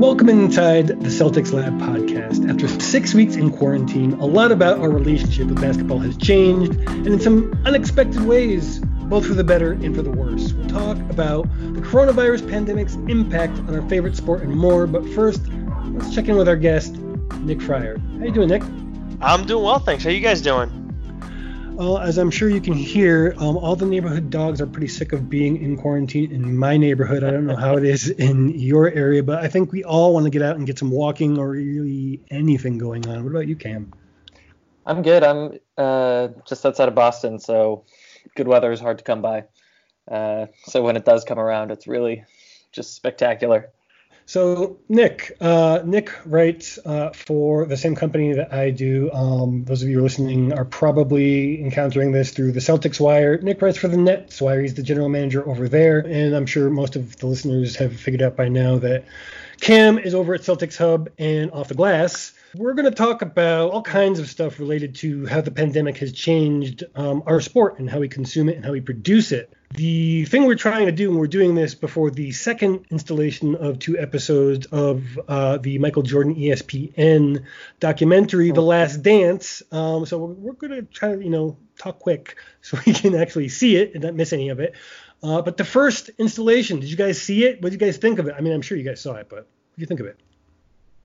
Welcome inside the Celtics Lab podcast. After six weeks in quarantine, a lot about our relationship with basketball has changed, and in some unexpected ways, both for the better and for the worse. We'll talk about the coronavirus pandemic's impact on our favorite sport and more. But first, let's check in with our guest, Nick Friar. How you doing, Nick? I'm doing well, thanks. How you guys doing? Well, as I'm sure you can hear, um, all the neighborhood dogs are pretty sick of being in quarantine in my neighborhood. I don't know how it is in your area, but I think we all want to get out and get some walking or really anything going on. What about you, Cam? I'm good. I'm uh, just outside of Boston, so good weather is hard to come by. Uh, so when it does come around, it's really just spectacular. So Nick, uh, Nick writes uh, for the same company that I do. Um, those of you are listening are probably encountering this through the Celtics Wire. Nick writes for the Nets Wire. He's the general manager over there, and I'm sure most of the listeners have figured out by now that Cam is over at Celtics Hub and Off the Glass. We're going to talk about all kinds of stuff related to how the pandemic has changed um, our sport and how we consume it and how we produce it. The thing we're trying to do, and we're doing this before the second installation of two episodes of uh, the Michael Jordan ESPN documentary, The Last Dance. Um, so we're, we're going to try to, you know, talk quick so we can actually see it and not miss any of it. Uh, but the first installation, did you guys see it? What did you guys think of it? I mean, I'm sure you guys saw it, but what do you think of it?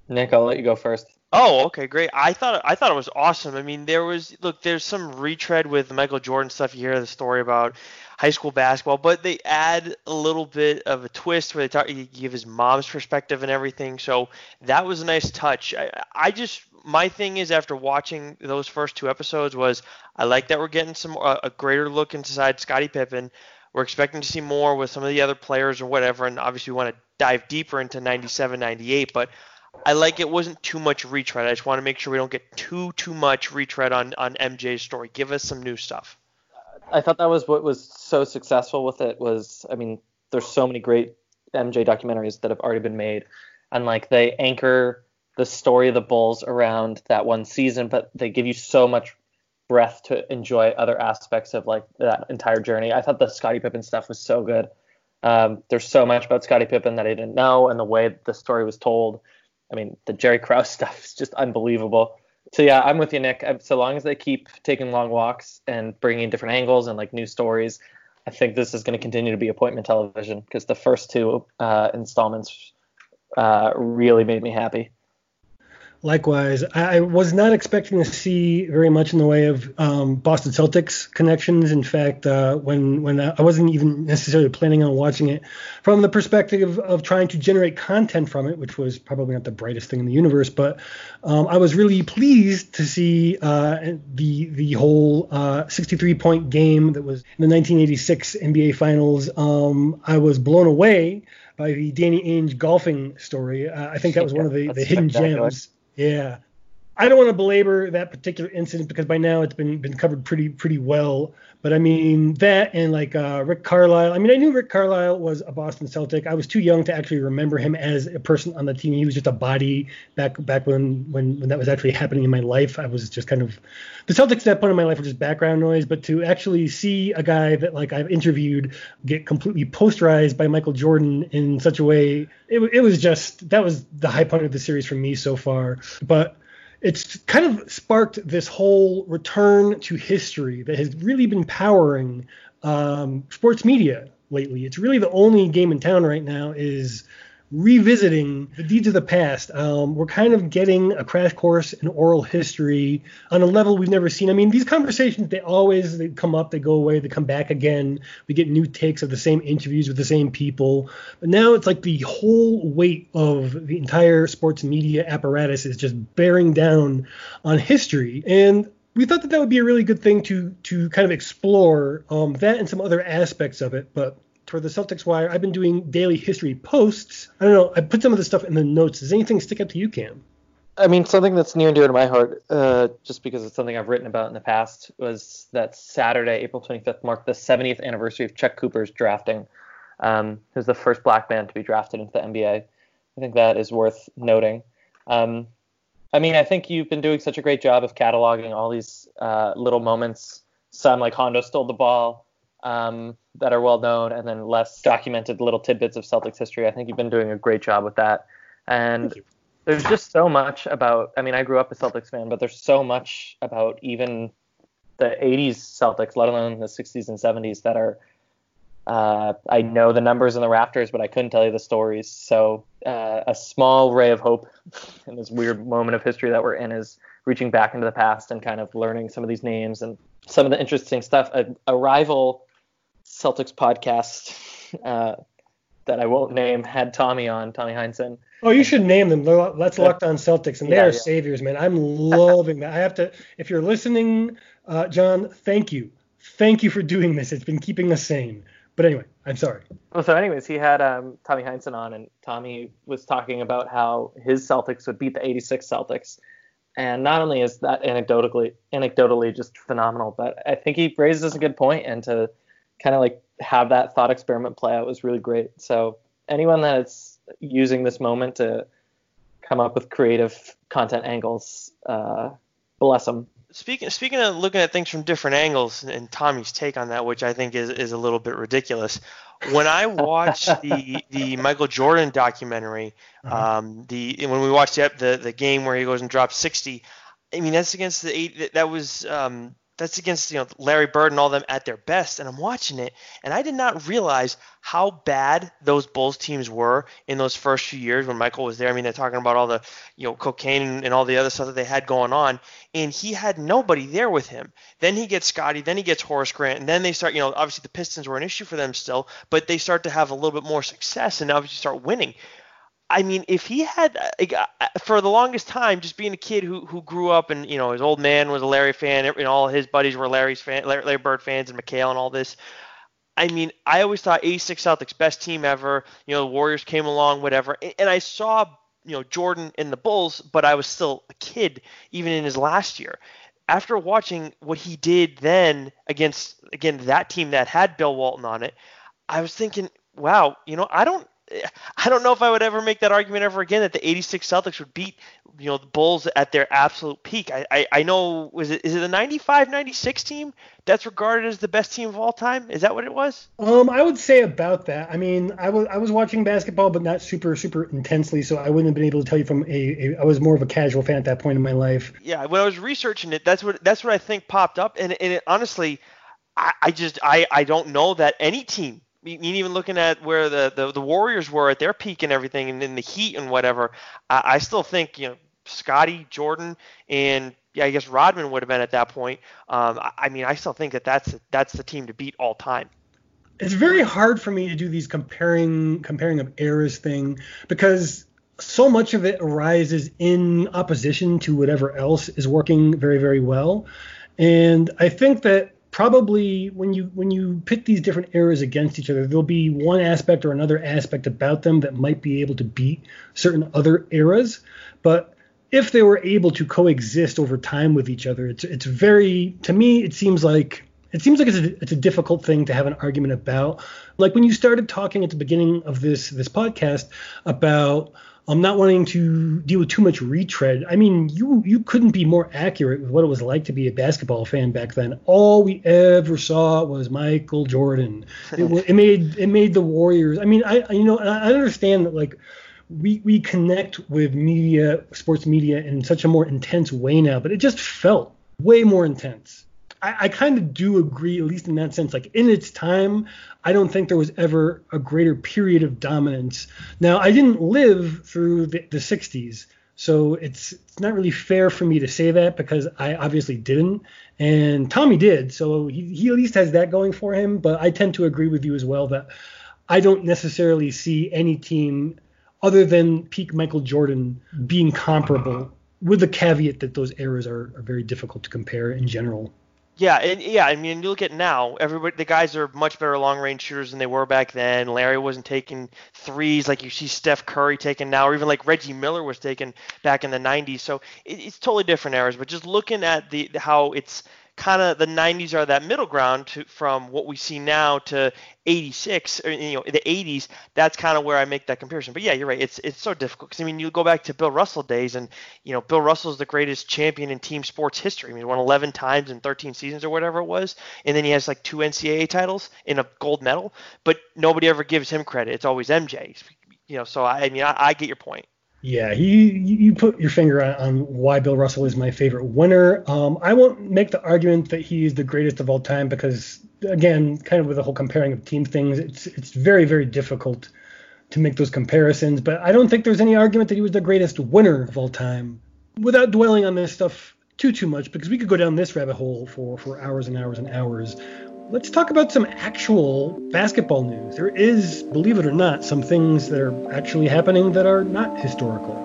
Nick, I'll let you go first. Oh, okay, great. I thought I thought it was awesome. I mean, there was look, there's some retread with Michael Jordan stuff. You hear the story about high school basketball, but they add a little bit of a twist where they talk, you give his mom's perspective and everything. So that was a nice touch. I, I just my thing is after watching those first two episodes was I like that we're getting some uh, a greater look inside Scottie Pippen. We're expecting to see more with some of the other players or whatever, and obviously we want to dive deeper into 97, 98, but I like it wasn't too much retread. I just want to make sure we don't get too too much retread on on MJ's story. Give us some new stuff. I thought that was what was so successful with it was I mean there's so many great MJ documentaries that have already been made and like they anchor the story of the Bulls around that one season but they give you so much breath to enjoy other aspects of like that entire journey. I thought the Scottie Pippen stuff was so good. Um, there's so much about Scottie Pippen that I didn't know and the way the story was told. I mean, the Jerry Krause stuff is just unbelievable so yeah, I'm with you, Nick. So long as they keep taking long walks and bringing different angles and like new stories, I think this is going to continue to be appointment television because the first two uh, installments uh, really made me happy. Likewise, I was not expecting to see very much in the way of um, Boston Celtics connections. In fact, uh, when when I wasn't even necessarily planning on watching it from the perspective of, trying to generate content from it, which was probably not the brightest thing in the universe, but um, I was really pleased to see uh, the the whole uh, 63 point game that was in the 1986 NBA Finals. Um, I was blown away by the Danny Ainge golfing story. Uh, I think that was one of the, the hidden gems yeah. I don't want to belabor that particular incident because by now it's been been covered pretty pretty well. But I mean that and like uh, Rick Carlisle. I mean I knew Rick Carlisle was a Boston Celtic. I was too young to actually remember him as a person on the team. He was just a body back back when when when that was actually happening in my life. I was just kind of the Celtics at that point in my life were just background noise. But to actually see a guy that like I've interviewed get completely posterized by Michael Jordan in such a way, it, it was just that was the high point of the series for me so far. But it's kind of sparked this whole return to history that has really been powering um, sports media lately. It's really the only game in town right now is revisiting the deeds of the past. Um, we're kind of getting a crash course in oral history on a level we've never seen. I mean, these conversations they always they come up, they go away, they come back again. We get new takes of the same interviews with the same people. But now it's like the whole weight of the entire sports media apparatus is just bearing down on history. And we thought that that would be a really good thing to to kind of explore um, that and some other aspects of it. But for the Celtics Wire, I've been doing daily history posts. I don't know. I put some of the stuff in the notes. Does anything stick out to you, Cam? I mean, something that's near and dear to my heart, uh, just because it's something I've written about in the past, was that Saturday, April 25th, marked the 70th anniversary of Chuck Cooper's drafting. Um, he was the first black man to be drafted into the NBA. I think that is worth noting. Um, I mean, I think you've been doing such a great job of cataloging all these uh, little moments. Some like Hondo stole the ball um, that are well known, and then less documented little tidbits of Celtics history. I think you've been doing a great job with that. And there's just so much about. I mean, I grew up a Celtics fan, but there's so much about even the 80s Celtics, let alone the 60s and 70s, that are. Uh, I know the numbers in the rafters, but I couldn't tell you the stories. So uh, a small ray of hope in this weird moment of history that we're in is reaching back into the past and kind of learning some of these names and some of the interesting stuff. A, a rival Celtics podcast uh, that I won't name had Tommy on, Tommy Heinsohn. Oh, you should name them. Let's Locked On Celtics, and they yeah, are yeah. saviors, man. I'm loving that. I have to. If you're listening, uh, John, thank you, thank you for doing this. It's been keeping us sane. But anyway, I'm sorry. Well, so anyways, he had um, Tommy Heinsohn on, and Tommy was talking about how his Celtics would beat the '86 Celtics. And not only is that anecdotally anecdotally just phenomenal, but I think he raises a good point, and to kind of like have that thought experiment play out was really great. So anyone that's using this moment to come up with creative content angles, uh, bless them. Speaking speaking of looking at things from different angles and Tommy's take on that, which I think is, is a little bit ridiculous. When I watched the the Michael Jordan documentary, uh-huh. um, the when we watched the, the the game where he goes and drops 60, I mean that's against the eight. That was um, that's against you know Larry Bird and all them at their best. And I'm watching it, and I did not realize how bad those Bulls teams were in those first few years when Michael was there. I mean, they're talking about all the you know cocaine and, all the other stuff that they had going on, and he had nobody there with him. Then he gets Scottie, then he gets Horace Grant, and then they start. You know, obviously the Pistons were an issue for them still, but they start to have a little bit more success, and obviously start winning. I mean, if he had uh, for the longest time, just being a kid who who grew up and you know his old man was a Larry fan, and all his buddies were Larry's fan, Larry, Larry Bird fans, and McHale and all this. I mean, I always thought 86 Celtics best team ever. You know, the Warriors came along, whatever, and I saw you know Jordan in the Bulls, but I was still a kid even in his last year. After watching what he did then against again that team that had Bill Walton on it, I was thinking, wow, you know, I don't I don't know if I would ever make that argument ever again that the 86 Celtics would beat, you know, the Bulls at their absolute peak. I, I, I know, was it, is it the 95 96 team that's regarded as the best team of all time? Is that what it was? Um, I would say about that. I mean, I was, I was watching basketball, but not super, super intensely, so I wouldn't have been able to tell you from a, a I was more of a casual fan at that point in my life. Yeah, when I was researching it, that's what, that's what I think popped up. And, and it, honestly, I, I just, I, I don't know that any team even looking at where the, the, the, Warriors were at their peak and everything, and in the Heat and whatever, I, I still think you know Scottie, Jordan, and yeah, I guess Rodman would have been at that point. Um, I, I, mean, I still think that that's that's the team to beat all time. It's very hard for me to do these comparing comparing of eras thing because so much of it arises in opposition to whatever else is working very very well, and I think that probably when you when you pit these different eras against each other, there'll be one aspect or another aspect about them that might be able to beat certain other eras. But if they were able to coexist over time with each other, it's it's very to me it seems like it seems like it's a, it's a difficult thing to have an argument about. Like when you started talking at the beginning of this this podcast about I'm not wanting to deal with too much retread. I mean, you you couldn't be more accurate with what it was like to be a basketball fan back then. All we ever saw was Michael Jordan. It, it made it made the Warriors. I mean, I you know I understand that like we we connect with media, sports media, in such a more intense way now, but it just felt way more intense. I, I kind of do agree, at least in that sense. Like in its time, I don't think there was ever a greater period of dominance. Now, I didn't live through the, the 60s, so it's it's not really fair for me to say that because I obviously didn't, and Tommy did. So he, he at least has that going for him. But I tend to agree with you as well that I don't necessarily see any team other than peak Michael Jordan being comparable, with the caveat that those eras are, are very difficult to compare in general. Yeah, and yeah, I mean, you look at now, everybody, the guys are much better long range shooters than they were back then. Larry wasn't taking threes like you see Steph Curry taking now, or even like Reggie Miller was taking back in the 90s. So it, it's totally different eras. But just looking at the how it's kind of the 90s are that middle ground to, from what we see now to 86 or you know the 80s that's kind of where I make that comparison. But yeah you're right. It's it's so difficult because I mean you go back to Bill Russell days and you know Bill Russell is the greatest champion in team sports history. I mean he won 11 times in 13 seasons or whatever it was and then he has like two NCAA titles and a gold medal but nobody ever gives him credit. It's always MJ you know so I, I mean I, I get your point yeah, he you put your finger on, on, why Bill Russell is my favorite winner. Um, I won't make the argument that he's the greatest of all time because, again, kind of with the whole comparing of team things, it's it's very very difficult to make those comparisons. But I don't think there's any argument that he was the greatest winner of all time. Without dwelling on this stuff too too much, because we could go down this rabbit hole for for hours and hours and hours let's talk about some actual basketball news. There is, believe it or not, some things that are actually happening that are not historical.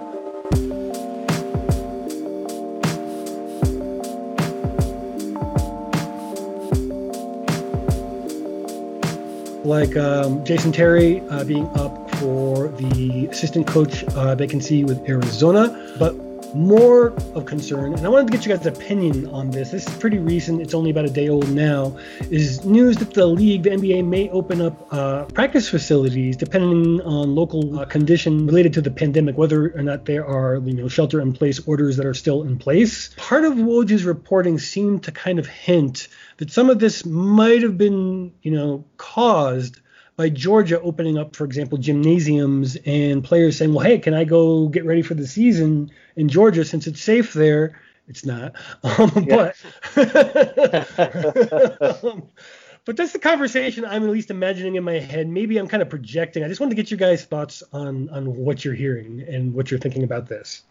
Like um, Jason Terry uh, being up for the assistant coach uh, vacancy with Arizona, but more of concern, and I wanted to get you guys' opinion on this. This is pretty recent, it's only about a day old now. Is news that the league, the NBA, may open up uh, practice facilities depending on local uh, condition related to the pandemic, whether or not there are you know shelter in place orders that are still in place. Part of Woj's reporting seemed to kind of hint that some of this might have been you know caused by Georgia opening up, for example, gymnasiums and players saying, well, hey, can I go get ready for the season in Georgia since it's safe there? It's not. Um, but um, but that's the conversation I'm at least imagining in my head. Maybe I'm kind of projecting. I just wanted to get your guys' thoughts on on what you're hearing and what you're thinking about this.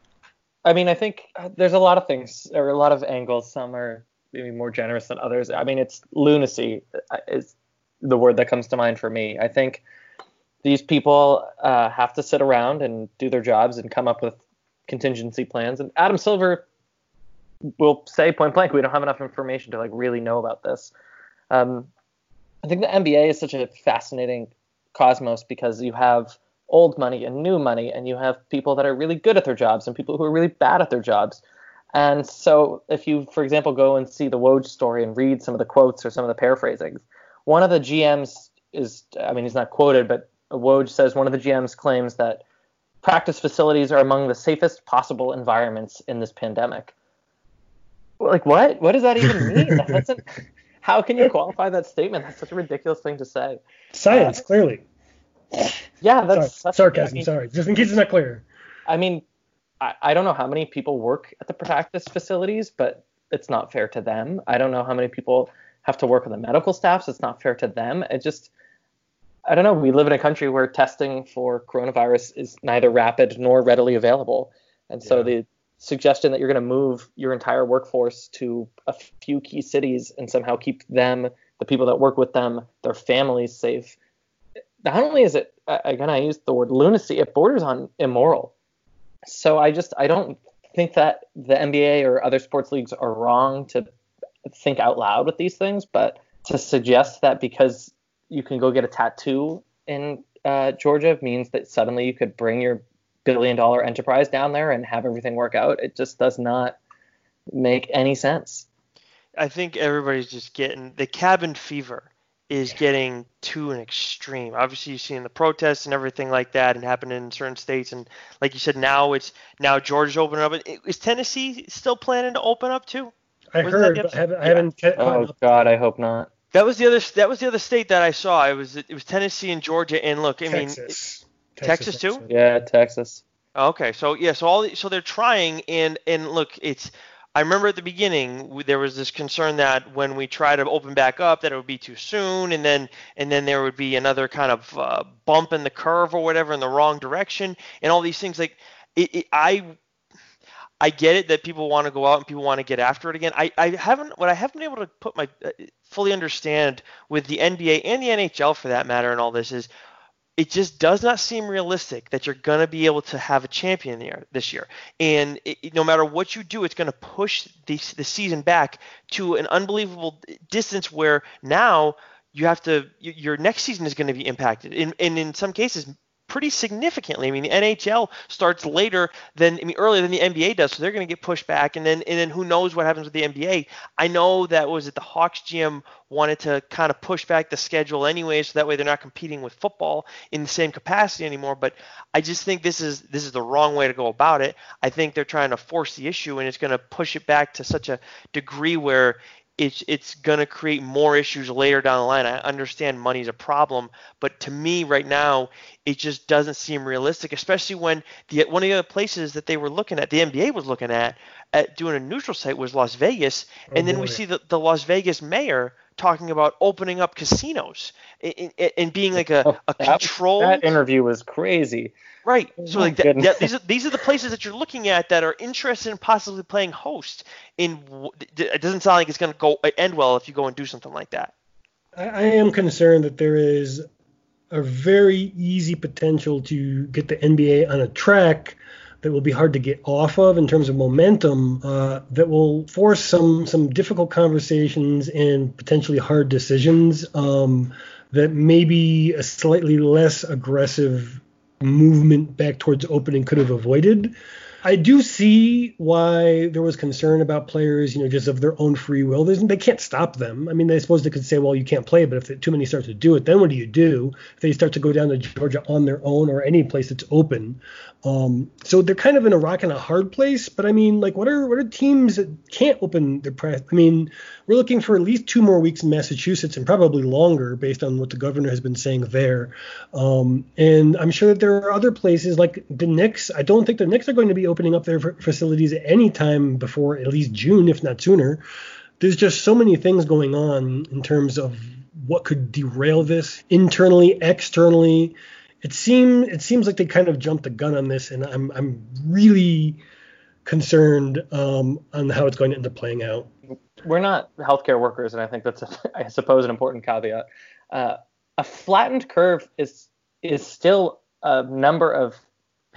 I mean, I think uh, there's a lot of things or a lot of angles. Some are maybe more generous than others. I mean, it's lunacy. Uh, is the word that comes to mind for me. I think these people uh, have to sit around and do their jobs and come up with contingency plans. And Adam Silver will say point blank, we don't have enough information to like really know about this. Um, I think the NBA is such a fascinating cosmos because you have old money and new money, and you have people that are really good at their jobs and people who are really bad at their jobs. And so, if you, for example, go and see the Woj story and read some of the quotes or some of the paraphrasings, one of the GMs is, I mean, he's not quoted, but Woj says one of the GMs claims that practice facilities are among the safest possible environments in this pandemic. Like what? What does that even mean? That's an, how can you qualify that statement? That's such a ridiculous thing to say. Science, uh, clearly. Yeah, that's sorry, sarcasm. I mean, sorry, just in case it's not clear. I mean, I, I don't know how many people work at the practice facilities, but it's not fair to them. I don't know how many people have to work with the medical staff, so it's not fair to them. It just, I don't know. We live in a country where testing for coronavirus is neither rapid nor readily available, and so yeah. the suggestion that you're going to move your entire workforce to a few key cities and somehow keep them, the people that work with them, their families safe. Not only is it, again, I use the word lunacy, it borders on immoral. So I just, I don't think that the NBA or other sports leagues are wrong to think out loud with these things, but to suggest that because you can go get a tattoo in uh, Georgia means that suddenly you could bring your billion dollar enterprise down there and have everything work out, it just does not make any sense. I think everybody's just getting the cabin fever is getting to an extreme. Obviously, you've seen the protests and everything like that, and happening in certain states. And like you said, now it's now Georgia's opening up. Is Tennessee still planning to open up too? I was heard, but I haven't. I haven't oh God, I hope not. That was the other. That was the other state that I saw. It was it was Tennessee and Georgia. And look, I Texas. mean, Texas, Texas too. Yeah, Texas. Okay, so yeah, so all so they're trying, and and look, it's I remember at the beginning there was this concern that when we try to open back up that it would be too soon, and then and then there would be another kind of uh, bump in the curve or whatever in the wrong direction, and all these things. Like it, it, I I get it that people want to go out and people want to get after it again. I, I haven't what I haven't been able to put my uh, fully understand with the NBA and the NHL for that matter and all this is it just does not seem realistic that you're going to be able to have a champion there this year. And it, no matter what you do, it's going to push the, the season back to an unbelievable distance where now you have to your next season is going to be impacted. And in some cases, pretty significantly. I mean, the NHL starts later than I mean earlier than the NBA does, so they're going to get pushed back. And then and then who knows what happens with the NBA? I know that was it the Hawks GM wanted to kind of push back the schedule anyway, so that way they're not competing with football in the same capacity anymore. But I just think this is this is the wrong way to go about it. I think they're trying to force the issue, and it's going to push it back to such a degree where it's it's going to create more issues later down the line. I understand money's a problem, but to me right now, it just doesn't seem realistic, especially when the one of the other places that they were looking at, the NBA was looking at, at doing a neutral site was Las Vegas, oh, and then boy. we see the, the Las Vegas mayor talking about opening up casinos and, and being oh, like a, a that, control. That interview was crazy. Right. So oh, like that, that, these are these are the places that you're looking at that are interested in possibly playing host. In it doesn't sound like it's going to go end well if you go and do something like that. I, I am concerned that there is a very easy potential to get the NBA on a track that will be hard to get off of in terms of momentum uh, that will force some some difficult conversations and potentially hard decisions um, that maybe a slightly less aggressive movement back towards opening could have avoided. I do see why there was concern about players, you know, just of their own free will. There's, they can't stop them. I mean, they suppose they could say, well, you can't play, but if too many start to do it, then what do you do? If they start to go down to Georgia on their own or any place that's open, um, so they're kind of in a rock and a hard place. But I mean, like, what are what are teams that can't open their press? I mean, we're looking for at least two more weeks in Massachusetts and probably longer, based on what the governor has been saying there. Um, and I'm sure that there are other places like the Knicks. I don't think the Knicks are going to be opening up their facilities at any time before at least June, if not sooner. There's just so many things going on in terms of what could derail this internally, externally it seems it seems like they kind of jumped the gun on this, and I'm I'm really concerned um, on how it's going to end up playing out. We're not healthcare workers, and I think that's a, I suppose an important caveat. Uh, a flattened curve is is still a number of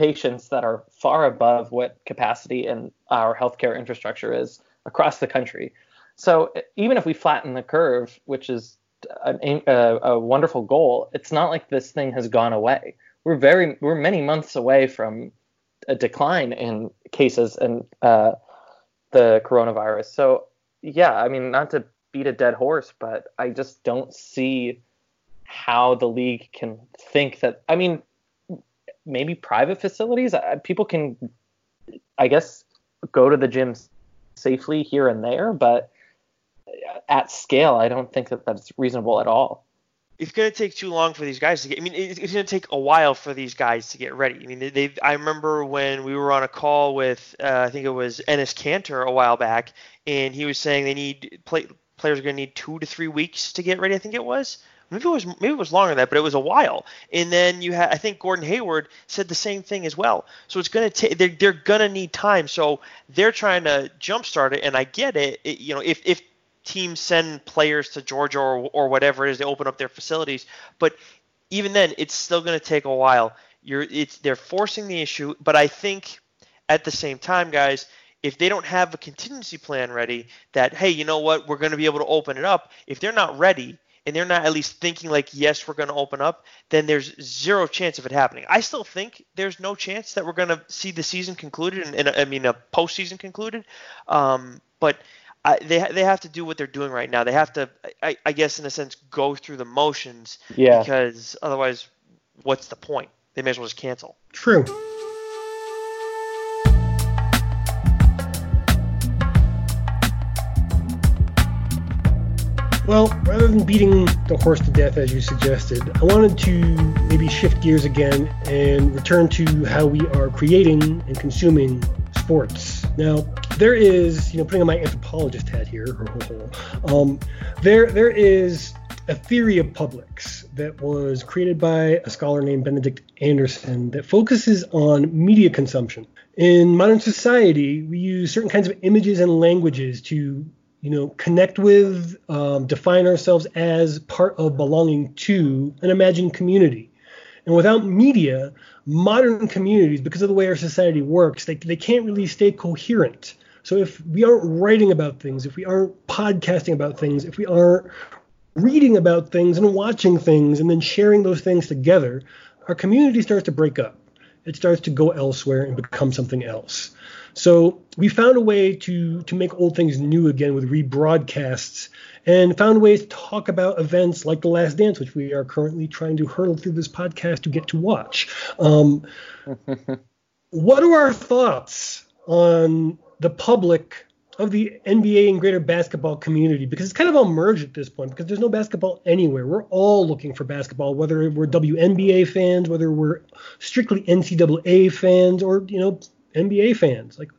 patients that are far above what capacity in our healthcare infrastructure is across the country. So even if we flatten the curve, which is a, a, a wonderful goal, it's not like this thing has gone away. We're very we're many months away from a decline in cases and uh, the coronavirus. So yeah, I mean, not to beat a dead horse, but I just don't see how the league can think that. I mean, maybe private facilities, people can, I guess, go to the gym safely here and there, but at scale, I don't think that that's reasonable at all. It's going to take too long for these guys to get. I mean, it's, going to take a while for these guys to get ready. I mean, they. they I remember when we were on a call with, uh, I think it was Enes Kanter a while back, and he was saying they need play, players are going to need two to three weeks to get ready. I think it was. Maybe it was maybe it was longer than that, but it was a while. And then you had I think Gordon Hayward said the same thing as well. So it's gonna take they're, they're gonna need time. So they're trying to jumpstart it, and I get it. it you know, if if teams send players to Georgia or, or whatever it is, they open up their facilities. But even then, it's still going to take a while. You're it's they're forcing the issue, but I think at the same time, guys, if they don't have a contingency plan ready, that hey, you know what, we're going to be able to open it up. If they're not ready and they're not at least thinking like yes, we're going to open up, then there's zero chance of it happening. I still think there's no chance that we're going to see the season concluded and, and I mean a postseason concluded. Um, but I, they they have to do what they're doing right now. They have to, I, I guess, in a sense, go through the motions. Yeah. Because otherwise, what's the point? They may as well just cancel. True. Well, rather than beating the horse to death as you suggested, I wanted to maybe shift gears again and return to how we are creating and consuming sports. Now, there is, you know, putting on my anthropologist hat here, um, there there is a theory of publics that was created by a scholar named Benedict Anderson that focuses on media consumption. In modern society, we use certain kinds of images and languages to, you know, connect with, um, define ourselves as part of belonging to an imagined community. And without media, modern communities, because of the way our society works, they, they can't really stay coherent. So if we aren't writing about things, if we aren't podcasting about things, if we aren't reading about things and watching things and then sharing those things together, our community starts to break up. It starts to go elsewhere and become something else. So we found a way to to make old things new again with rebroadcasts and found ways to talk about events like The Last Dance, which we are currently trying to hurdle through this podcast to get to watch. Um, what are our thoughts on the public of the NBA and greater basketball community because it's kind of all merged at this point because there's no basketball anywhere. We're all looking for basketball, whether we're WNBA fans, whether we're strictly NCAA fans, or you know NBA fans. Like,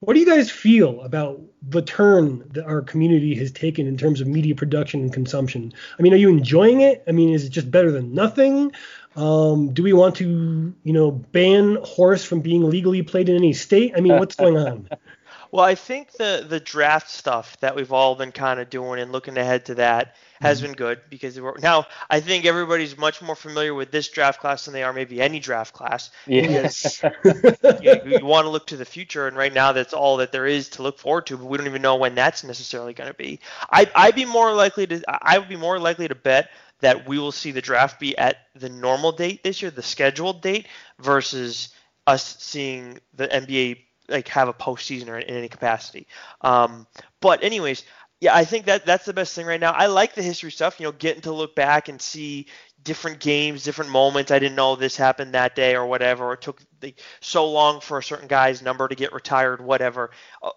what do you guys feel about the turn that our community has taken in terms of media production and consumption? I mean, are you enjoying it? I mean, is it just better than nothing? Um, do we want to, you know, ban horse from being legally played in any state? I mean, what's going on? Well, I think the the draft stuff that we've all been kind of doing and looking ahead to that has mm-hmm. been good because now I think everybody's much more familiar with this draft class than they are maybe any draft class. Yes. you, you want to look to the future, and right now that's all that there is to look forward to. But we don't even know when that's necessarily going to be. I I'd be more likely to I would be more likely to bet that we will see the draft be at the normal date this year, the scheduled date, versus us seeing the NBA like have a postseason or in any capacity. Um, but anyways, yeah, I think that that's the best thing right now. I like the history stuff. You know, getting to look back and see different games, different moments. I didn't know this happened that day or whatever. It took the, so long for a certain guy's number to get retired, whatever.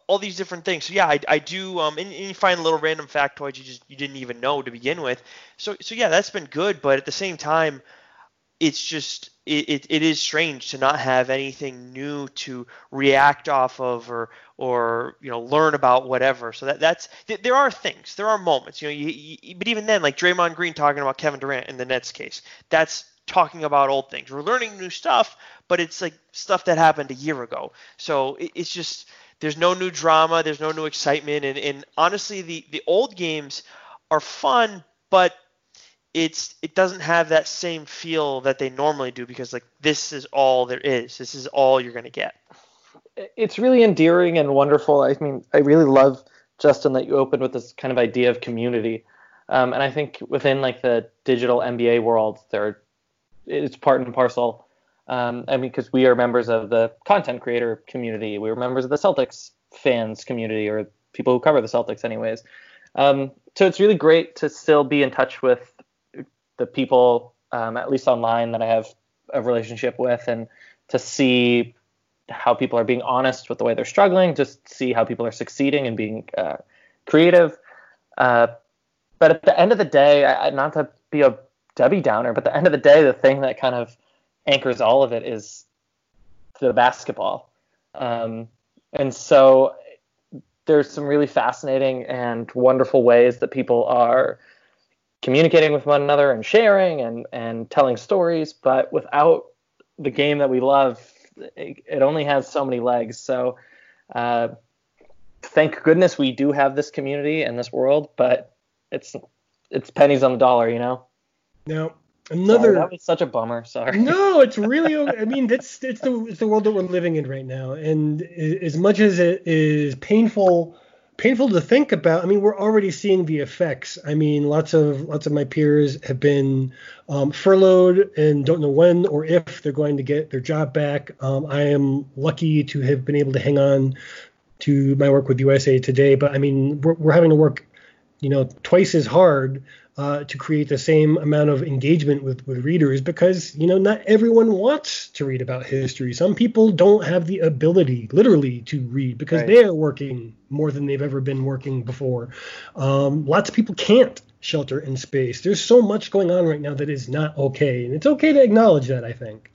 All these different things. So yeah, I, I do. Um, and, and, you find little random factoids you just you didn't even know to begin with. So so yeah, that's been good. But at the same time, it's just it, it, it is strange to not have anything new to react off of or or you know learn about whatever. So that that's there are things, there are moments, you know. You, you, but even then, like Draymond Green talking about Kevin Durant in the Nets case, that's talking about old things. We're learning new stuff, but it's like stuff that happened a year ago. So it, it's just there's no new drama, there's no new excitement, and, and honestly, the the old games are fun, but it's it doesn't have that same feel that they normally do because like this is all there is. This is all you're gonna get. It's really endearing and wonderful. I mean, I really love Justin that you opened with this kind of idea of community, um, and I think within like the digital NBA world, there it's part and parcel. Um, I mean, because we are members of the content creator community, we are members of the Celtics fans community, or people who cover the Celtics, anyways. Um, so it's really great to still be in touch with the people, um, at least online, that I have a relationship with, and to see how people are being honest with the way they're struggling, just see how people are succeeding and being uh, creative. Uh, but at the end of the day, I, not to be a Debbie Downer, but at the end of the day, the thing that kind of anchors all of it is the basketball. Um, and so there's some really fascinating and wonderful ways that people are communicating with one another and sharing and, and telling stories. But without the game that we love, it, it only has so many legs. So uh, thank goodness we do have this community and this world, but it's it's pennies on the dollar, you know. Now another Sorry, that was such a bummer. Sorry. No, it's really. I mean, that's it's the it's the world that we're living in right now, and as much as it is painful painful to think about. I mean, we're already seeing the effects. I mean, lots of lots of my peers have been um, furloughed and don't know when or if they're going to get their job back. Um, I am lucky to have been able to hang on to my work with USA Today, but I mean, we're, we're having to work, you know, twice as hard uh, to create the same amount of engagement with, with readers because you know not everyone wants to read about history some people don't have the ability literally to read because right. they are working more than they've ever been working before um, lots of people can't shelter in space there's so much going on right now that is not okay and it's okay to acknowledge that i think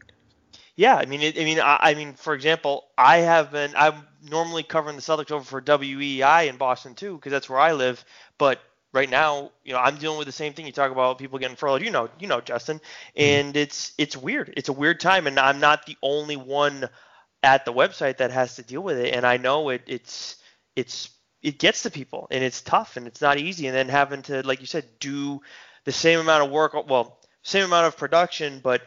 yeah i mean it, i mean I, I mean for example i have been i'm normally covering the Celtics over for WEEI in Boston too, because that's where I live. But right now, you know, I'm dealing with the same thing. You talk about people getting furloughed. You know, you know, Justin, mm-hmm. and it's it's weird. It's a weird time, and I'm not the only one at the website that has to deal with it. And I know it it's it's it gets to people, and it's tough, and it's not easy. And then having to, like you said, do the same amount of work. Well, same amount of production, but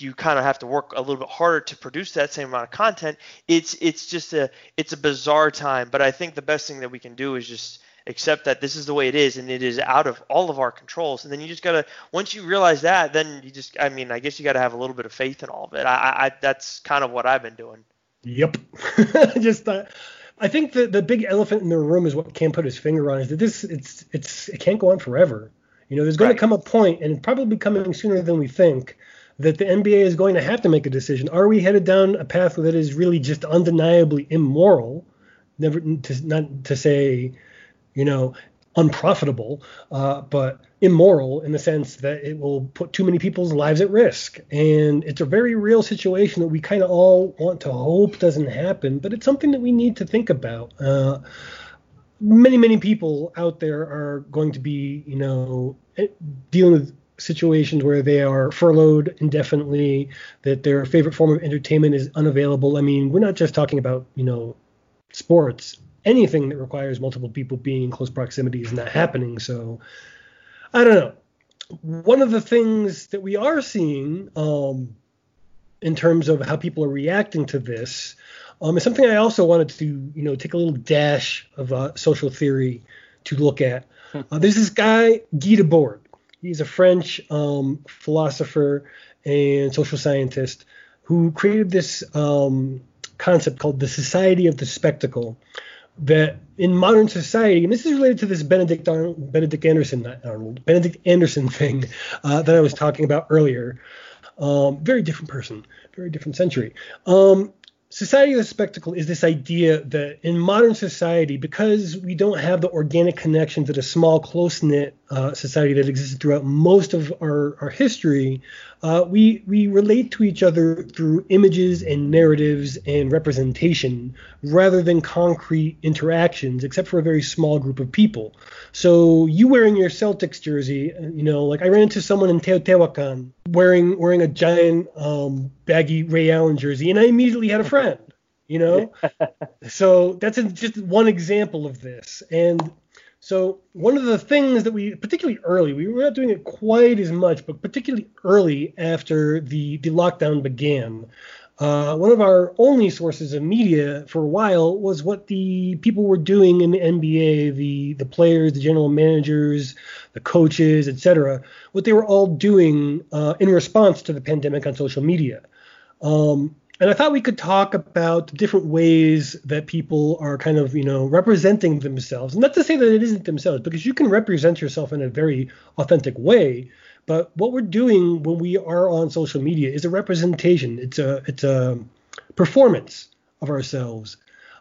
you kind of have to work a little bit harder to produce that same amount of content. It's it's just a it's a bizarre time, but I think the best thing that we can do is just accept that this is the way it is and it is out of all of our controls and then you just gotta once you realize that then you just i mean i guess you gotta have a little bit of faith in all of it i, I that's kind of what i've been doing yep just uh, i think the, the big elephant in the room is what cam put his finger on is that this it's it's it can't go on forever you know there's going right. to come a point and probably coming sooner than we think that the NBA is going to have to make a decision. Are we headed down a path that is really just undeniably immoral? Never to not to say you know, unprofitable, uh, but immoral in the sense that it will put too many people's lives at risk. And it's a very real situation that we kind of all want to hope doesn't happen, but it's something that we need to think about. Uh, many, many people out there are going to be, you know, eh, dealing with situations where they are furloughed indefinitely, that their favorite form of entertainment is unavailable. I mean, we're not just talking about, you know, sports anything that requires multiple people being in close proximity is not happening. So I don't know. One of the things that we are seeing um, in terms of how people are reacting to this um, is something I also wanted to, you know, take a little dash of uh, social theory to look at. Hmm. Uh, there's this guy Guy Debord. He's a French um, philosopher and social scientist who created this um, concept called the Society of the Spectacle, that in modern society, and this is related to this Benedict Arnold, Benedict Anderson, Arnold, Benedict Anderson thing uh, that I was talking about earlier. Um, very different person, very different century. Um, society of the spectacle is this idea that in modern society, because we don't have the organic connections that the small, close knit uh, society that existed throughout most of our, our history, uh, we we relate to each other through images and narratives and representation rather than concrete interactions, except for a very small group of people. So you wearing your Celtics jersey, uh, you know, like I ran into someone in Teotihuacan wearing wearing a giant um, baggy Ray Allen jersey, and I immediately had a friend. You know, so that's just one example of this, and so one of the things that we, particularly early, we were not doing it quite as much, but particularly early after the, the lockdown began, uh, one of our only sources of media for a while was what the people were doing in the NBA, the the players, the general managers, the coaches, etc. What they were all doing uh, in response to the pandemic on social media. Um, and I thought we could talk about different ways that people are kind of, you know, representing themselves. Not to say that it isn't themselves, because you can represent yourself in a very authentic way. But what we're doing when we are on social media is a representation. It's a it's a performance of ourselves.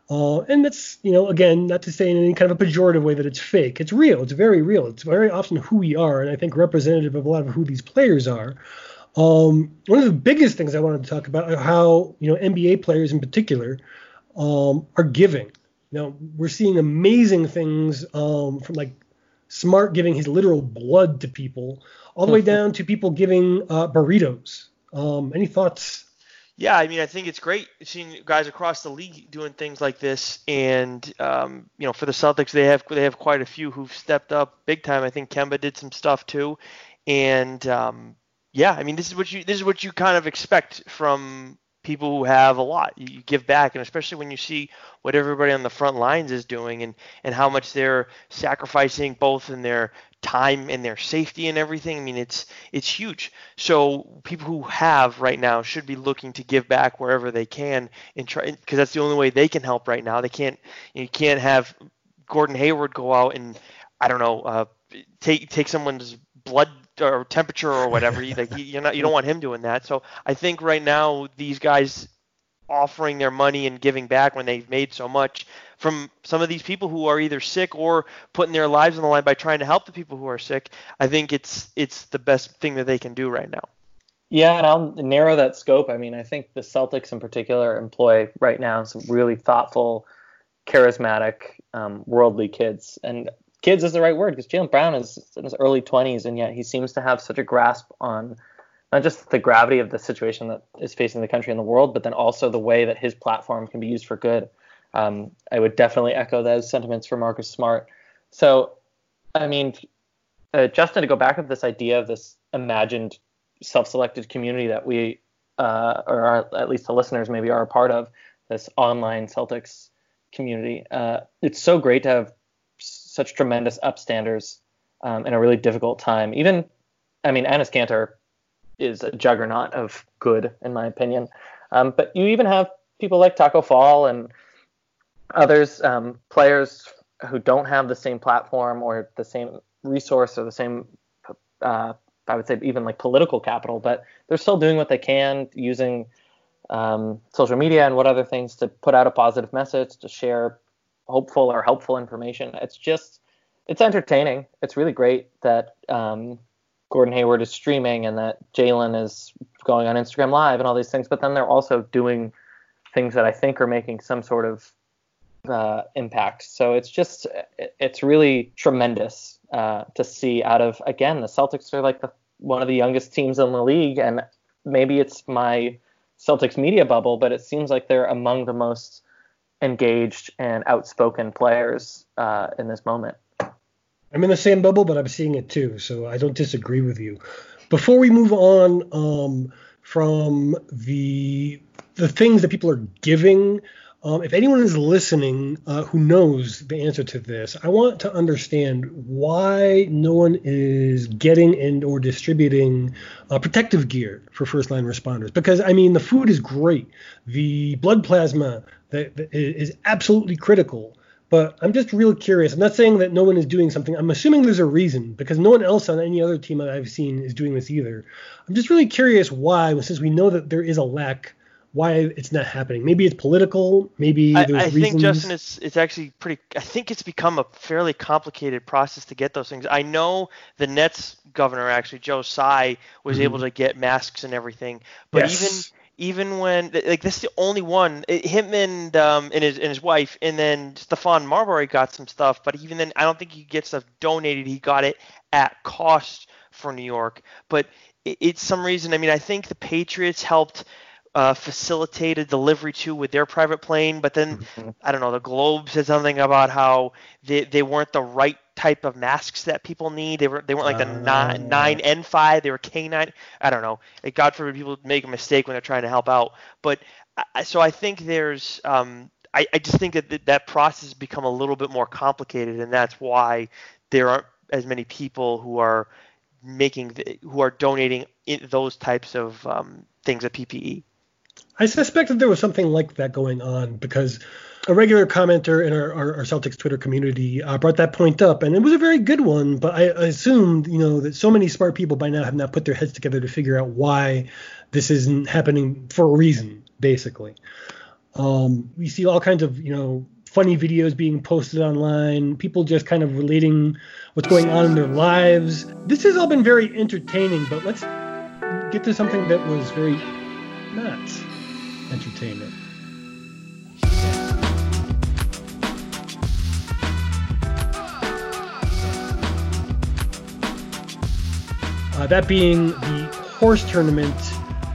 Uh, and that's, you know, again, not to say in any kind of a pejorative way that it's fake. It's real. It's very real. It's very often who we are, and I think representative of a lot of who these players are. Um, one of the biggest things I wanted to talk about are how you know NBA players in particular um, are giving. Now we're seeing amazing things um, from like Smart giving his literal blood to people, all the way down to people giving uh, burritos. Um, any thoughts? Yeah, I mean, I think it's great seeing guys across the league doing things like this, and um, you know, for the Celtics, they have they have quite a few who've stepped up big time. I think Kemba did some stuff too, and um, yeah, I mean, this is what you this is what you kind of expect from people who have a lot. You, give back, and especially when you see what everybody on the front lines is doing and and how much they're sacrificing both in their time and their safety and everything. I mean, it's it's huge. So people who have right now should be looking to give back wherever they can and try because that's the only way they can help right now. They can't you can't have Gordon Hayward go out and I don't know uh, take take someone's blood or temperature or whatever. like you're not you don't want him doing that. So I think right now these guys offering their money and giving back when they've made so much from some of these people who are either sick or putting their lives on the line by trying to help the people who are sick. I think it's it's the best thing that they can do right now. Yeah, and I'll narrow that scope. I mean, I think the Celtics in particular employ right now some really thoughtful, charismatic, um, worldly kids. And kids is the right word because Jaylen Brown is in his early 20s, and yet he seems to have such a grasp on not just the gravity of the situation that is facing the country and the world, but then also the way that his platform can be used for good. Um, I would definitely echo those sentiments for Marcus Smart. So, I mean, uh, Justin, to go back of this idea of this imagined self-selected community that we, uh, or our, at least the listeners maybe are a part of, this online Celtics community. Uh, it's so great to have such tremendous upstanders um, in a really difficult time. Even, I mean, Enes Kanter is a juggernaut of good, in my opinion. Um, but you even have people like Tacko Fall and others, um, players who don't have the same platform or the same resource or the same, uh, I would say, even like political capital, but they're still doing what they can using um, social media and what other things to put out a positive message, to share hopeful or helpful information. It's just, it's entertaining. It's really great that um, Gordon Hayward is streaming and that Jalen is going on Instagram Live and all these things, but then they're also doing things that I think are making some sort of uh, impact. So it's just it's really tremendous uh, to see out of again the Celtics are like the one of the youngest teams in the league, and maybe it's my Celtics media bubble, but it seems like they're among the most engaged and outspoken players uh, in this moment. I'm in the same bubble, but I'm seeing it too, so I don't disagree with you. Before we move on um, from the the things that people are giving, um, if anyone is listening uh, who knows the answer to this, I want to understand why no one is getting and or distributing uh, protective gear for first line responders. Because I mean, the food is great, the blood plasma that, that is absolutely critical. But I'm just real curious. I'm not saying that no one is doing something. I'm assuming there's a reason because no one else on any other team that I've seen is doing this either. I'm just really curious why, since we know that there is a lack, why it's not happening. Maybe it's political. Maybe I, there's I think Justin, it's it's actually pretty. I think it's become a fairly complicated process to get those things. I know the Nets governor actually Joe Tsai was Mhm. able to get masks and everything, but Yes. even even when like this is the only one it- him and um and his and his wife and then Stephon Marbury got some stuff but even then I don't think he gets stuff donated he got it at cost for New York but it, it's some reason I mean I think the Patriots helped uh, facilitate a delivery to with their private plane but then Mhm. I don't know the Globe said something about how they, they weren't the right type of masks that people need they were they weren't like the nine Ah. nine N five they were K nine I don't know like, God forbid people make a mistake when they're trying to help out. But I, so I think there's, um, I, I just think that th- that process has become a little bit more complicated, and that's why there aren't as many people who are making, the, who are donating in those types of um, things of PPE. I suspect that there was something like that going on because a regular commenter in our, our, our Celtics Twitter community uh, brought that point up, and it was a very good one. But I, I assumed, you know, that so many smart people by now have not put their heads together to figure out why this isn't happening for a reason, basically. Um, we see all kinds of, you know, funny videos being posted online, people just kind of relating what's going on in their lives. This has all been very entertaining, but let's get to something that was very not entertainment. Uh, that being the horse tournament.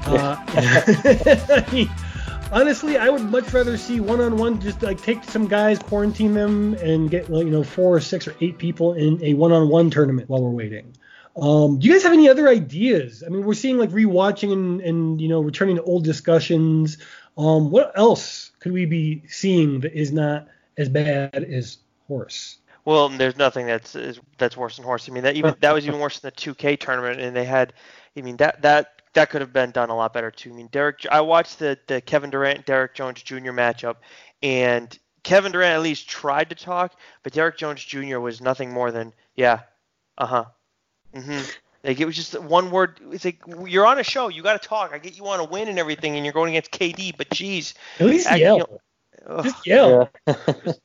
Uh, I mean, honestly, I would much rather see one-on-one. Just like take some guys, quarantine them, and get like, you know four or six or eight people in a one-on-one tournament while we're waiting. Um, do you guys have any other ideas? I mean, we're seeing like rewatching and, and you know returning to old discussions. Um, what else could we be seeing that is not as bad as horse? Well, there's nothing that's is, that's worse than horse. I mean, that even that was even worse than the 2K tournament, and they had, I mean, that that that could have been done a lot better too. I mean, Derrick, I watched the the Kevin Durant Derrick Jones Jr. matchup, and Kevin Durant at least tried to talk, but Derrick Jones Jr. was nothing more than yeah, uh huh, mm-hmm. Like it was just one word. It's like you're on a show, you got to talk. I get you want to win and everything, and you're going against KD, but geez, At least I- you know, ugh Just yell.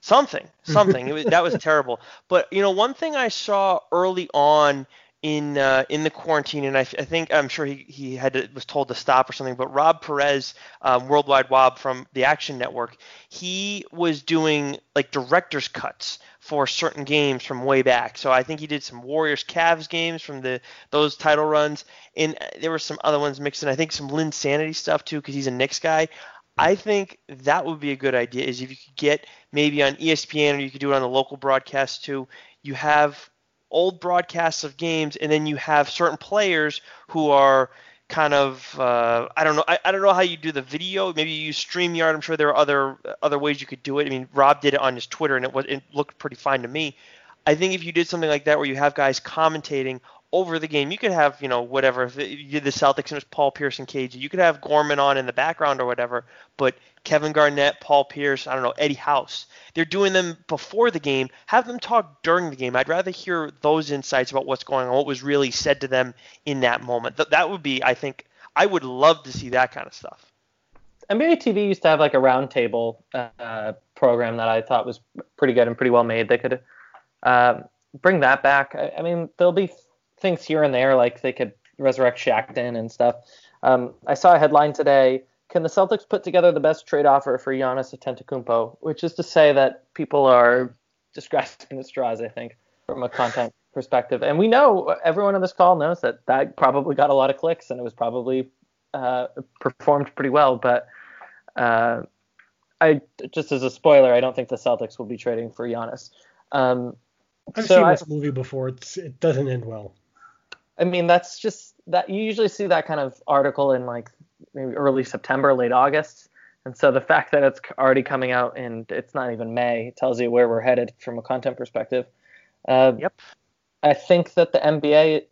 something something it was, that was terrible but you know one thing i saw early on in uh, in the quarantine, and I, I, think I'm sure he, he had to, was told to stop or something. But Rob Perez, um, Worldwide Wob from the Action Network, he was doing like director's cuts for certain games from way back. So I think he did some Warriors Cavs games from the those title runs, and uh, there were some other ones mixed in. I think some Linsanity stuff too, because he's a Knicks guy. I think that would be a good idea. Is if you could get maybe on ESPN or you could do it on the local broadcast too. You have old broadcasts of games, and then you have certain players who are kind of uh, I don't know I, I don't know how you do the video. Maybe you use StreamYard. I'm sure there are other other ways you could do it. I mean, Rob did it on his Twitter, and it was it looked pretty fine to me. I think if you did something like that where you have guys commentating over the game. You could have, you know, whatever. If the Celtics and it was Paul Pierce and KG, you could have Gorman on in the background or whatever. But Kevin Garnett, Paul Pierce, I don't know, Eddie House, they're doing them before the game. Have them talk during the game. I'd rather hear those insights about what's going on, what was really said to them in that moment. That, that would be, I think, I would love to see that kind of stuff. NBA TV used to have like a roundtable uh, program that I thought was pretty good and pretty well made. They could uh, bring that back. I, I mean, there'll be things here and there, like they could resurrect Shaqtin' and stuff. Um, I saw a headline today. Can the Celtics put together the best trade offer for Giannis Antetokounmpo? Which is to say that people are just grasping at straws, I think, from a content perspective. And we know everyone on this call knows that that probably got a lot of clicks and it was probably uh, performed pretty well. But uh, I just as a spoiler, I don't think the Celtics will be trading for Giannis. Um, I've so seen I, this movie before. It's, it doesn't end well. I mean, that's just that you usually see that kind of article in like maybe early September, late August. And so the fact that it's already coming out and it's not even May tells you where we're headed from a content perspective. Uh, yep. I think that the NBA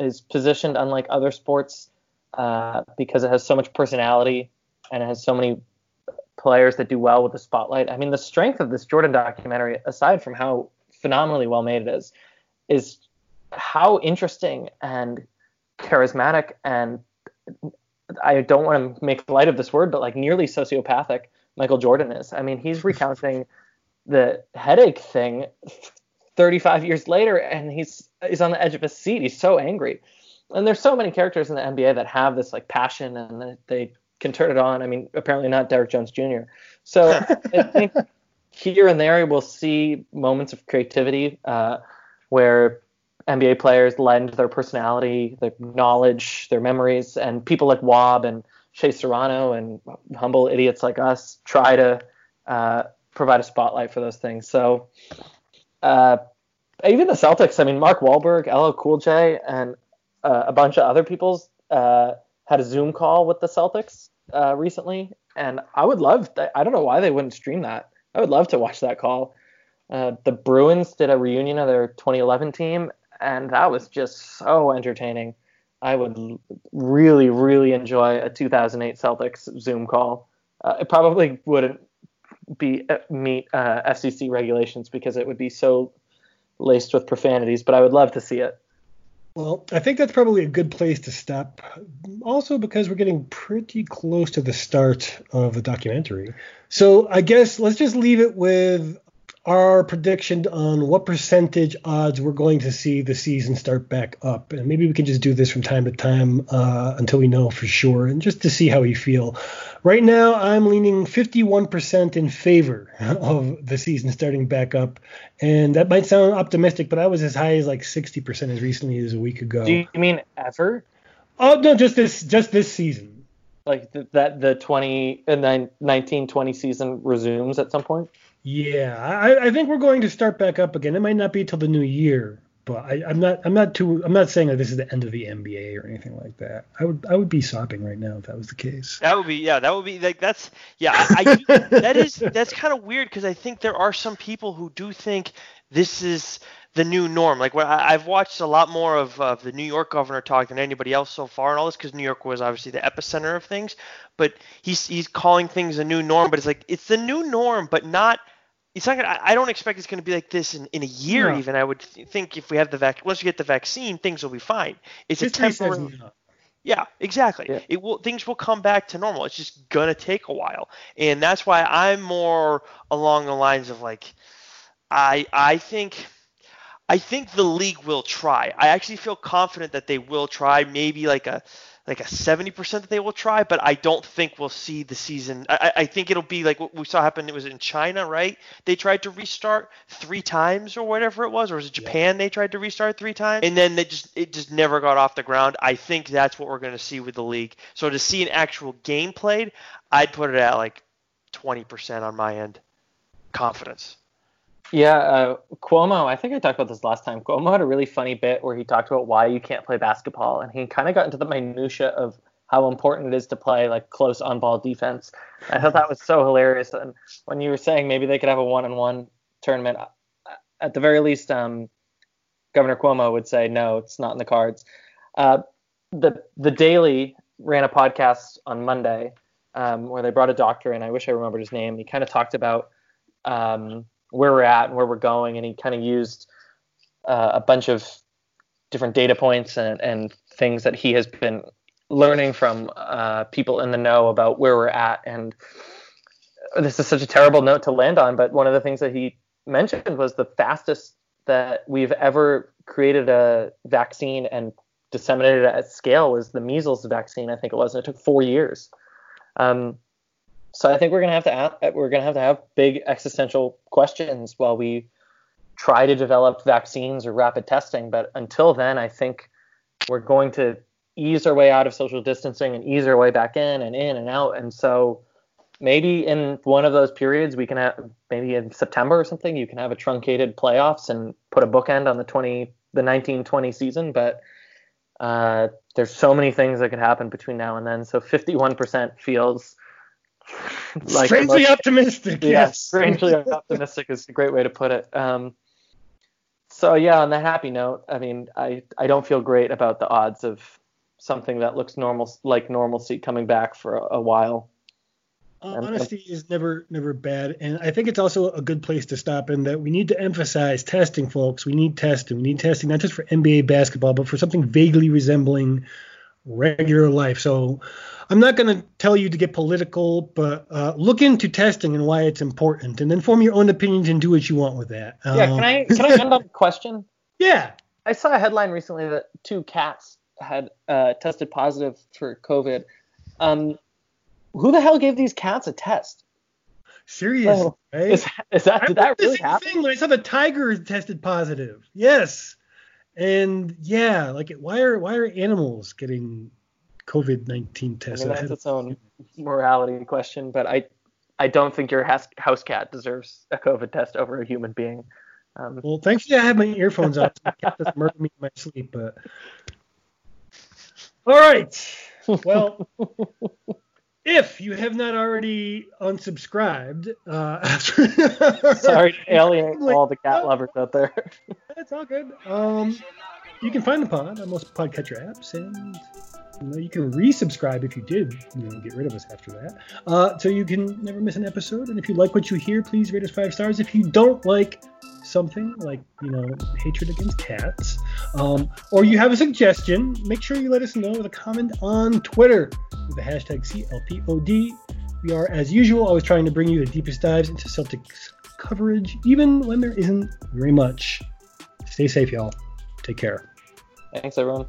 is positioned unlike other sports uh, because it has so much personality and it has so many players that do well with the spotlight. I mean, the strength of this Jordan documentary, aside from how phenomenally well made it is, is how interesting and charismatic and I don't want to make light of this word, but like nearly sociopathic Michael Jordan is. I mean, he's recounting the headache thing 35 years later, and he's he's on the edge of his seat. He's so angry. And there's so many characters in the NBA that have this like passion and they can turn it on. I mean, apparently not Derrick Jones Jr. So I think here and there we'll see moments of creativity uh, where NBA players lend their personality, their knowledge, their memories, and people like Wob and Shea Serrano and humble idiots like us try to uh, provide a spotlight for those things. So uh, even the Celtics, I mean, Mark Wahlberg, LL Cool J, and uh, a bunch of other people's uh, had a Zoom call with the Celtics uh, recently, and I would love. I don't know why they wouldn't stream that. I would love to watch that call. Uh, the Bruins did a reunion of their 2011 team, and that was just so entertaining. I would really, really enjoy a 2008 Celtics Zoom call. Uh, it probably wouldn't be uh, meet uh, FCC regulations because it would be so laced with profanities, but I would love to see it. Well, I think that's probably a good place to stop. Also, because we're getting pretty close to the start of the documentary. So I guess let's just leave it with our prediction on what percentage odds we're going to see the season start back up. And maybe we can just do this from time to time uh, until we know for sure and just to see how we feel. Right now, I'm leaning 51% in favor of the season starting back up. And that might sound optimistic, but I was as high as like 60% as recently as a week ago. Do you mean ever? Oh, no, just this just this season. Like the, that the 20 and 19 20 season resumes at some point? Yeah, I, I, think we're going to start back up again. It might not be till the new year, but I, am not I'm not too I'm not saying that this is the end of the NBA or anything like that. I would I would be sopping right now if that was the case. That would be yeah, that would be like that's yeah, I, I that is that's kind of weird because I think there are some people who do think this is the new norm. Like I, have watched a lot more of, of the New York governor talk than anybody else so far, and all this because New York was obviously the epicenter of things. But he's he's calling things a new norm, but it's like it's the new norm, but not it's not gonna, I don't expect it's going to be like this in, in a year no. even. I would th- think if we have the vac, once we get the vaccine, things will be fine. It's History a temporary. Yeah, exactly. Yeah. It will things will come back to normal. It's just gonna take a while, and that's why I'm more along the lines of like, I I think I think the league will try. I actually feel confident that they will try. Maybe like a like a 70% that they will try, but I don't think we'll see the season. I, I think it'll be like what we saw happen. It was in China, right? They tried to restart three times or whatever it was, or was it Japan? Yeah. They tried to restart three times, and then they just it just never got off the ground. I think that's what we're going to see with the league. So to see an actual game played, I'd put it at like 20% on my end confidence. Yeah, uh, Cuomo. I think I talked about this last time. Cuomo had a really funny bit where he talked about why you can't play basketball, and he kind of got into the minutia of how important it is to play like close on-ball defense. I thought that was so hilarious. And when you were saying maybe they could have a one-on-one tournament, uh, at the very least, um, Governor Cuomo would say no, it's not in the cards. Uh, the the Daily ran a podcast on Monday um, where they brought a doctor in. I wish I remembered his name. He kind of talked about um, where we're at and where we're going, and he kind of used uh, a bunch of different data points and, and things that he has been learning from uh, people in the know about where we're at. And this is such a terrible note to land on, but one of the things that he mentioned was the fastest that we've ever created a vaccine and disseminated it at scale was the measles vaccine. I think it was. And it took four years. Um, so I think we're gonna have to ask, we're gonna have to have big existential questions while we try to develop vaccines or rapid testing. But until then, I think we're going to ease our way out of social distancing and ease our way back in and in and out. And so maybe in one of those periods we can have maybe in September or something you can have a truncated playoffs and put a bookend on the 20 the 1920 season. But uh, there's so many things that could happen between now and then. So 51% feels like strangely most, optimistic. Yeah, yes, strangely optimistic is a great way to put it. Um, so yeah, on the happy note, I mean, I I don't feel great about the odds of something that looks normal like normalcy coming back for a, a while. Uh, honesty is never never bad, and I think it's also a good place to stop in that we need to emphasize testing, folks. We need testing. We need testing not just for NBA basketball, but for something vaguely resembling regular life. So I'm not going to tell you to get political, but uh, look into testing and why it's important, and then form your own opinions and do what you want with that. Yeah, can I can I end on a question? Yeah. I saw a headline recently that two cats had uh, tested positive for COVID. Um, who the hell gave these cats a test? Serious, oh, right? Is, is that did that really happen? Thing when I saw the tiger tested positive. Yes. And yeah, like why are why are animals getting COVID nineteen test. I mean, that's its own morality question, but I I don't think your house cat deserves a COVID test over a human being. Um, well, thankfully I have my earphones on, so my cat doesn't murder me in my sleep. But all right, well. if you have not already unsubscribed, uh, sorry to alienate all the cat lovers out there. That's all good. Um, you can find the pod on most podcatcher apps, and you know, you can resubscribe if you did, you know, get rid of us after that. Uh, so you can never miss an episode. And if you like what you hear, please rate us five stars. If you don't like something like, you know, hatred against cats, um, or you have a suggestion, make sure you let us know with a comment on Twitter with the hashtag CLPOD. We are, as usual, always trying to bring you the deepest dives into Celtics coverage, even when there isn't very much. Stay safe, y'all. Take care. Thanks, everyone.